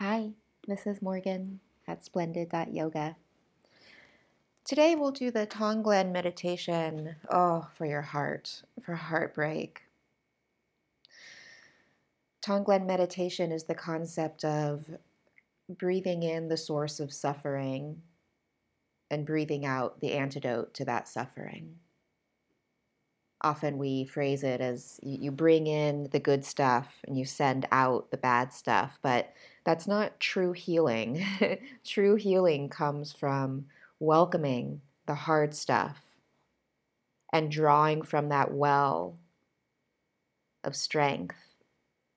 Hi, this is Morgan at splendid.yoga. Today we'll do the Tonglen meditation. Oh, for your heart, for heartbreak. Tonglen meditation is the concept of breathing in the source of suffering and breathing out the antidote to that suffering. Often we phrase it as you bring in the good stuff and you send out the bad stuff, but that's not true healing. true healing comes from welcoming the hard stuff and drawing from that well of strength,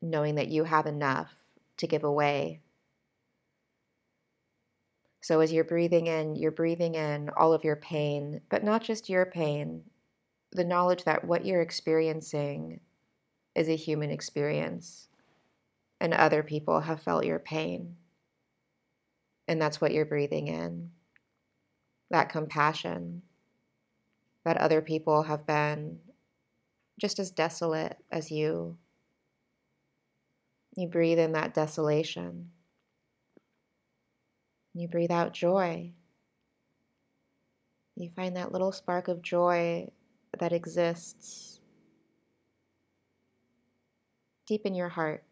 knowing that you have enough to give away. So, as you're breathing in, you're breathing in all of your pain, but not just your pain, the knowledge that what you're experiencing is a human experience and other people have felt your pain. And that's what you're breathing in that compassion that other people have been just as desolate as you. You breathe in that desolation. You breathe out joy. You find that little spark of joy that exists deep in your heart.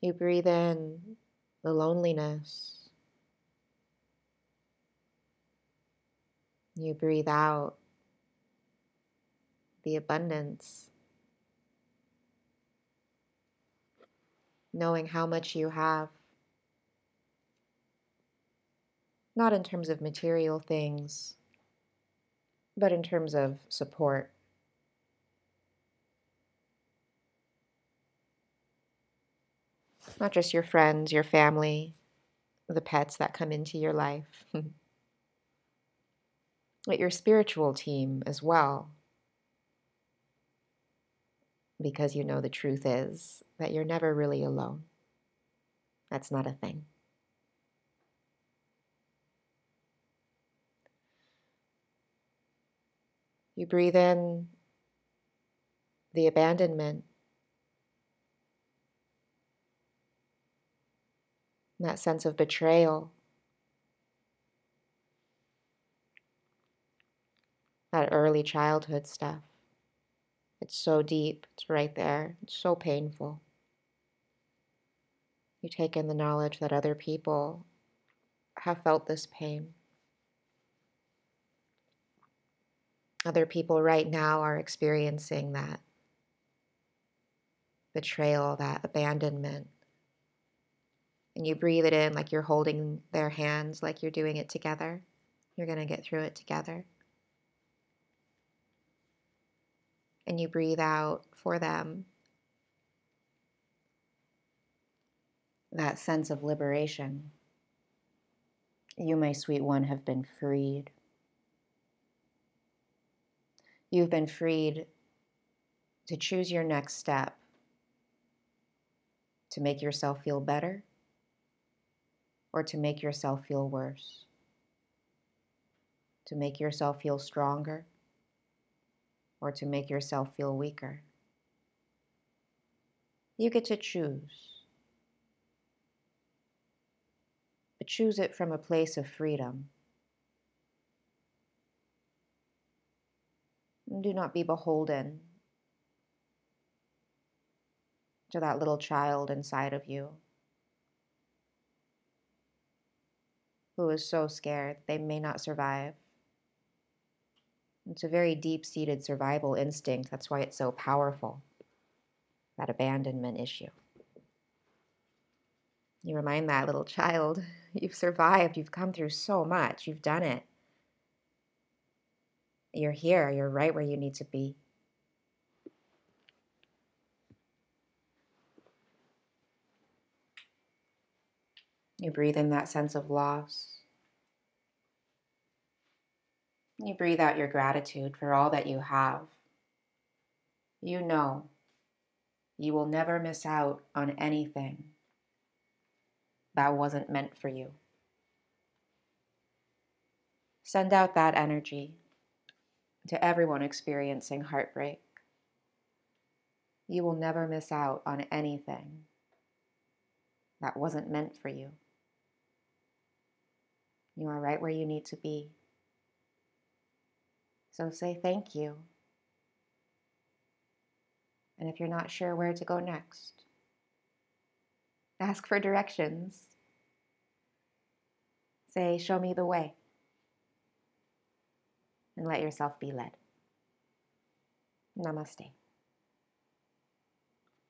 You breathe in the loneliness. You breathe out the abundance. Knowing how much you have. Not in terms of material things, but in terms of support. not just your friends, your family, the pets that come into your life, but your spiritual team as well. Because you know the truth is that you're never really alone. That's not a thing. You breathe in the abandonment that sense of betrayal, that early childhood stuff. It's so deep, it's right there, it's so painful. You take in the knowledge that other people have felt this pain. Other people right now are experiencing that betrayal, that abandonment and you breathe it in like you're holding their hands, like you're doing it together. You're going to get through it together. And you breathe out for them that sense of liberation. You, my sweet one, have been freed. You've been freed to choose your next step, to make yourself feel better or to make yourself feel worse, to make yourself feel stronger, or to make yourself feel weaker. You get to choose. But choose it from a place of freedom. Do not be beholden to that little child inside of you who is so scared they may not survive. It's a very deep seated survival instinct. That's why it's so powerful, that abandonment issue. You remind that little child, you've survived, you've come through so much, you've done it. You're here, you're right where you need to be. You breathe in that sense of loss. You breathe out your gratitude for all that you have. You know you will never miss out on anything that wasn't meant for you. Send out that energy to everyone experiencing heartbreak. You will never miss out on anything that wasn't meant for you. You are right where you need to be. So say thank you. And if you're not sure where to go next, ask for directions. Say, Show me the way. And let yourself be led. Namaste.